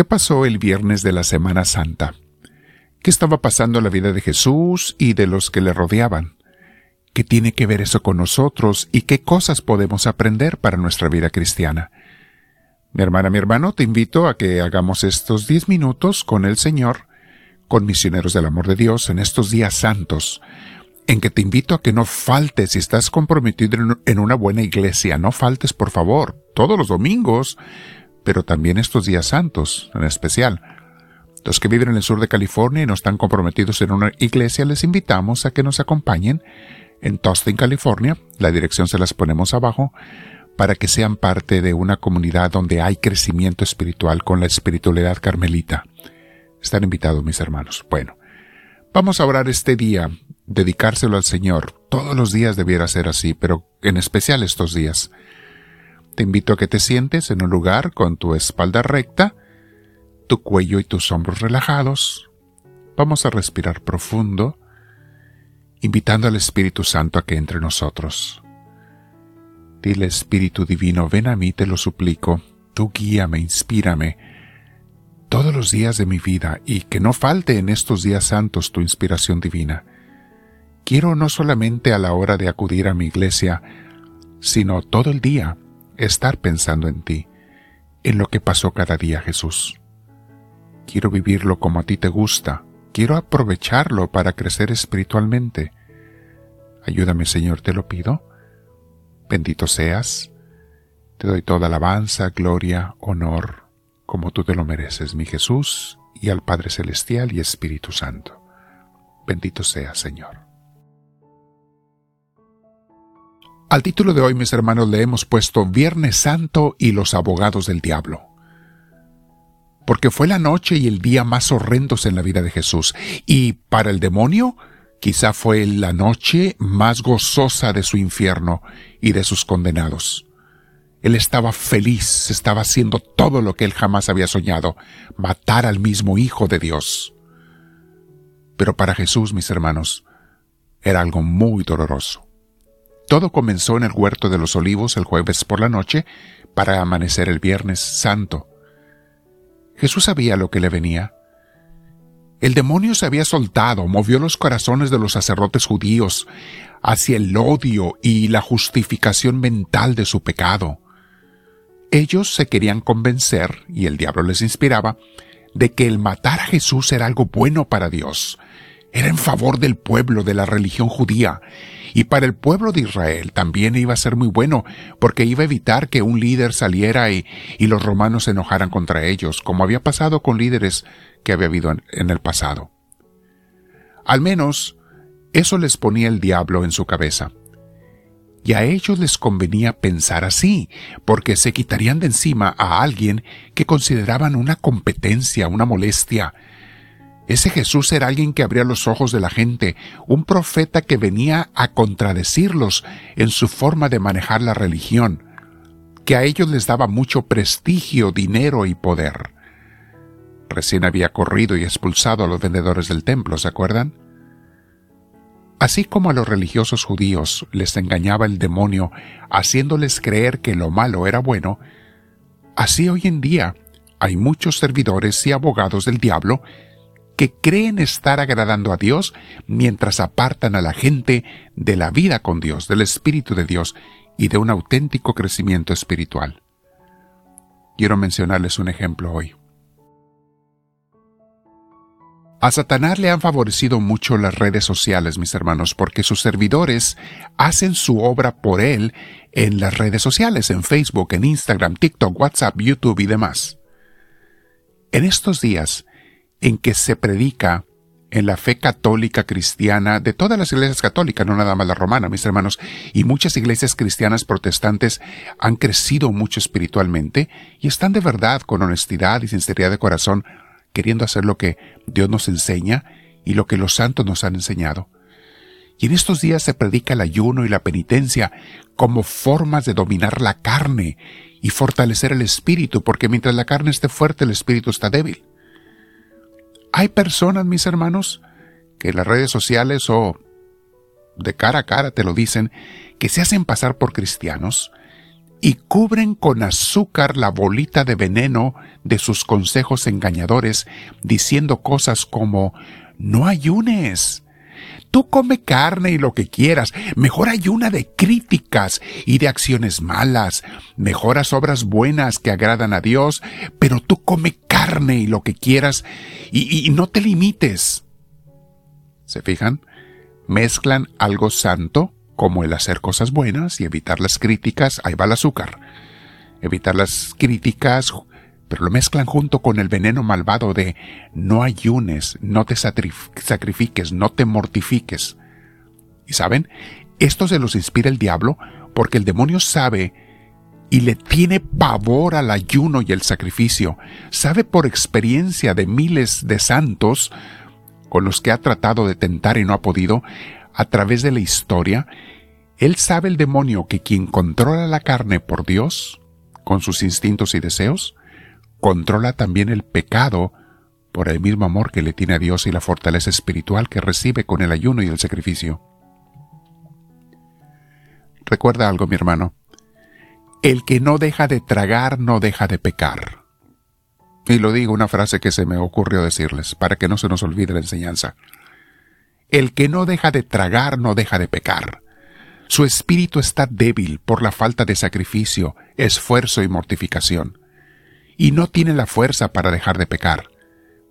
¿Qué pasó el viernes de la Semana Santa? ¿Qué estaba pasando en la vida de Jesús y de los que le rodeaban? ¿Qué tiene que ver eso con nosotros y qué cosas podemos aprender para nuestra vida cristiana? Mi hermana, mi hermano, te invito a que hagamos estos diez minutos con el Señor, con misioneros del amor de Dios en estos días santos, en que te invito a que no faltes si estás comprometido en una buena iglesia, no faltes por favor, todos los domingos, pero también estos días santos en especial. Los que viven en el sur de California y no están comprometidos en una iglesia, les invitamos a que nos acompañen en Tustin, California. La dirección se las ponemos abajo para que sean parte de una comunidad donde hay crecimiento espiritual con la espiritualidad carmelita. Están invitados mis hermanos. Bueno, vamos a orar este día, dedicárselo al Señor. Todos los días debiera ser así, pero en especial estos días. Te invito a que te sientes en un lugar con tu espalda recta, tu cuello y tus hombros relajados. Vamos a respirar profundo, invitando al Espíritu Santo a que entre nosotros. Dile Espíritu Divino, ven a mí, te lo suplico, tú guíame, inspírame todos los días de mi vida y que no falte en estos días santos tu inspiración divina. Quiero no solamente a la hora de acudir a mi iglesia, sino todo el día estar pensando en ti, en lo que pasó cada día, Jesús. Quiero vivirlo como a ti te gusta, quiero aprovecharlo para crecer espiritualmente. Ayúdame, Señor, te lo pido. Bendito seas. Te doy toda alabanza, gloria, honor, como tú te lo mereces, mi Jesús, y al Padre Celestial y Espíritu Santo. Bendito seas, Señor. Al título de hoy, mis hermanos, le hemos puesto Viernes Santo y los abogados del diablo. Porque fue la noche y el día más horrendos en la vida de Jesús, y para el demonio, quizá fue la noche más gozosa de su infierno y de sus condenados. Él estaba feliz, estaba haciendo todo lo que él jamás había soñado, matar al mismo Hijo de Dios. Pero para Jesús, mis hermanos, era algo muy doloroso. Todo comenzó en el huerto de los olivos el jueves por la noche para amanecer el viernes santo. Jesús sabía lo que le venía. El demonio se había soltado, movió los corazones de los sacerdotes judíos hacia el odio y la justificación mental de su pecado. Ellos se querían convencer, y el diablo les inspiraba, de que el matar a Jesús era algo bueno para Dios, era en favor del pueblo de la religión judía, y para el pueblo de Israel también iba a ser muy bueno, porque iba a evitar que un líder saliera y, los romanos se enojaran contra ellos, como había pasado con líderes que había habido en, el pasado. Al menos, eso les ponía el diablo en su cabeza. Y a ellos les convenía pensar así, porque se quitarían de encima a alguien que consideraban una competencia, una molestia, ese Jesús era alguien que abría los ojos de la gente, un profeta que venía a contradecirlos en su forma de manejar la religión, que a ellos les daba mucho prestigio, dinero y poder. Recién había corrido y expulsado a los vendedores del templo, ¿se acuerdan? Así como a los religiosos judíos les engañaba el demonio haciéndoles creer que lo malo era bueno, así hoy en día hay muchos servidores y abogados del diablo que creen estar agradando a Dios mientras apartan a la gente de la vida con Dios, del Espíritu de Dios y de un auténtico crecimiento espiritual. Quiero mencionarles un ejemplo hoy. A Satanás le han favorecido mucho las redes sociales, mis hermanos, porque sus servidores hacen su obra por él en las redes sociales, en Facebook, en Instagram, TikTok, WhatsApp, YouTube y demás. En estos días, en que se predica en la fe católica cristiana de todas las iglesias católicas, no nada más la romana, mis hermanos, y muchas iglesias cristianas protestantes han crecido mucho espiritualmente y están de verdad con honestidad y sinceridad de corazón queriendo hacer lo que Dios nos enseña y lo que los santos nos han enseñado. Y en estos días se predica el ayuno y la penitencia como formas de dominar la carne y fortalecer el espíritu, porque mientras la carne esté fuerte, el espíritu está débil. Hay personas, mis hermanos, que en las redes sociales o de cara a cara te lo dicen, que se hacen pasar por cristianos, y cubren con azúcar la bolita de veneno de sus consejos engañadores, diciendo cosas como no ayunes. Tú come carne y lo que quieras, mejor ayuna de críticas y de acciones malas, mejoras obras buenas que agradan a Dios, pero tú come carne y lo que quieras y, y no te limites. ¿Se fijan? Mezclan algo santo como el hacer cosas buenas y evitar las críticas, ahí va el azúcar. Evitar las críticas, pero lo mezclan junto con el veneno malvado de no ayunes, no te sacrifiques, no te mortifiques. Y saben, esto se los inspira el diablo porque el demonio sabe y le tiene pavor al ayuno y el sacrificio. Sabe por experiencia de miles de santos con los que ha tratado de tentar y no ha podido, a través de la historia, él sabe el demonio que quien controla la carne por Dios, con sus instintos y deseos, controla también el pecado por el mismo amor que le tiene a Dios y la fortaleza espiritual que recibe con el ayuno y el sacrificio. Recuerda algo, mi hermano. El que no deja de tragar no deja de pecar. Y lo digo una frase que se me ocurrió decirles, para que no se nos olvide la enseñanza. El que no deja de tragar no deja de pecar. Su espíritu está débil por la falta de sacrificio, esfuerzo y mortificación. Y no tiene la fuerza para dejar de pecar,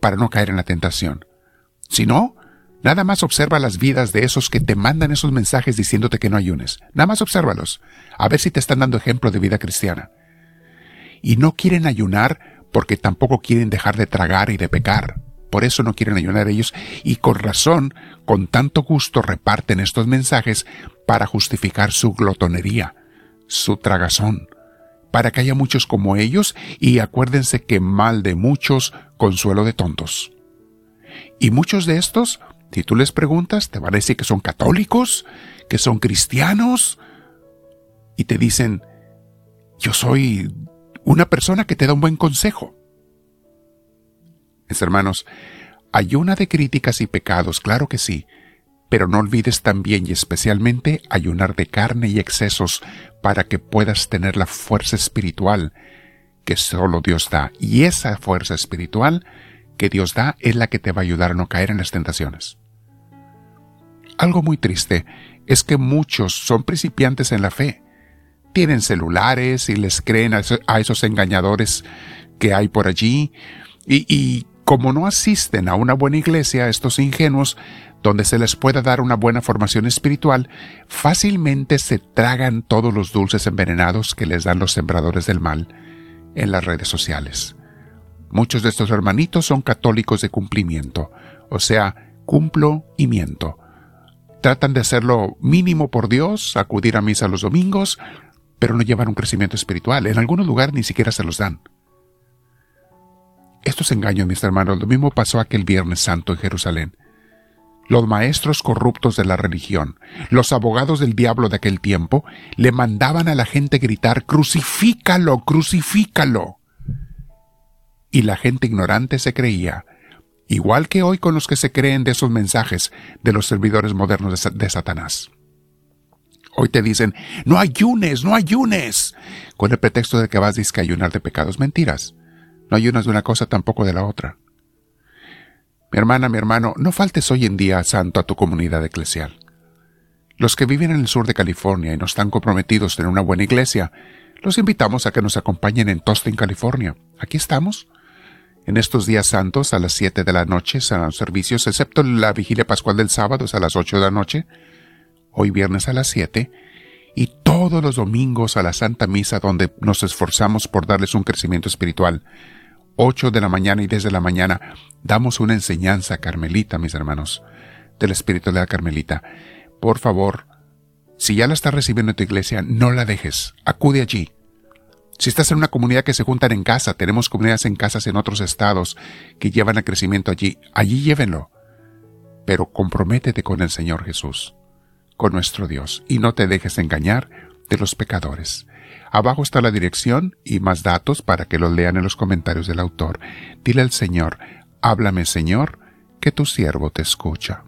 para no caer en la tentación. Si no, nada más observa las vidas de esos que te mandan esos mensajes diciéndote que no ayunes. Nada más obsérvalos, a ver si te están dando ejemplo de vida cristiana. Y no quieren ayunar porque tampoco quieren dejar de tragar y de pecar. Por eso no quieren ayunar ellos y con razón, con tanto gusto reparten estos mensajes para justificar su glotonería, su tragazón, para que haya muchos como ellos y acuérdense que mal de muchos, consuelo de tontos. Y muchos de estos, si tú les preguntas, te van a decir que son católicos, que son cristianos, y te dicen, yo soy una persona que te da un buen consejo. Mis hermanos, ayuna de críticas y pecados, claro que sí, pero no olvides también y especialmente ayunar de carne y excesos para que puedas tener la fuerza espiritual que solo Dios da. Y esa fuerza espiritual que Dios da es la que te va a ayudar a no caer en las tentaciones. Algo muy triste es que muchos son principiantes en la fe. Tienen celulares y les creen a esos engañadores que hay por allí y, y como no asisten a una buena iglesia, estos ingenuos, donde se les pueda dar una buena formación espiritual, fácilmente se tragan todos los dulces envenenados que les dan los sembradores del mal en las redes sociales. Muchos de estos hermanitos son católicos de cumplimiento, o sea, cumplo y miento. Tratan de hacerlo mínimo por Dios, acudir a misa los domingos, pero no llevan un crecimiento espiritual. En algunos lugares ni siquiera se los dan. Esto es engaño, mis hermanos. Lo mismo pasó aquel Viernes Santo en Jerusalén. Los maestros corruptos de la religión, los abogados del diablo de aquel tiempo, le mandaban a la gente gritar, crucifícalo, crucifícalo. Y la gente ignorante se creía, igual que hoy con los que se creen de esos mensajes de los servidores modernos de, Satanás. Hoy te dicen, no ayunes, no ayunes, con el pretexto de que vas a ayunar de pecados mentiras. No ayunas de una cosa tampoco de la otra. Mi hermana, mi hermano, no faltes hoy en día santo a tu comunidad eclesial. Los que viven en el sur de California y no están comprometidos en una buena iglesia, los invitamos a que nos acompañen en Tostin, California. Aquí estamos. En estos días santos, a las 7 de la noche, serán servicios, excepto la vigilia pascual del sábado, es a las 8 de la noche. Hoy viernes a las 7 y todos los domingos a la Santa Misa donde nos esforzamos por darles un crecimiento espiritual. 8 de la mañana y desde la mañana damos una enseñanza carmelita, mis hermanos, del Espíritu de la Carmelita. Por favor, si ya la estás recibiendo en tu iglesia, no la dejes, acude allí. Si estás en una comunidad que se juntan en casa, tenemos comunidades en casas en otros estados que llevan a crecimiento allí, allí llévenlo. Pero comprométete con el Señor Jesús, con nuestro Dios, y no te dejes engañar de los pecadores. Abajo está la dirección y más datos para que los lean en los comentarios del autor. Dile al Señor, háblame Señor, que tu siervo te escucha.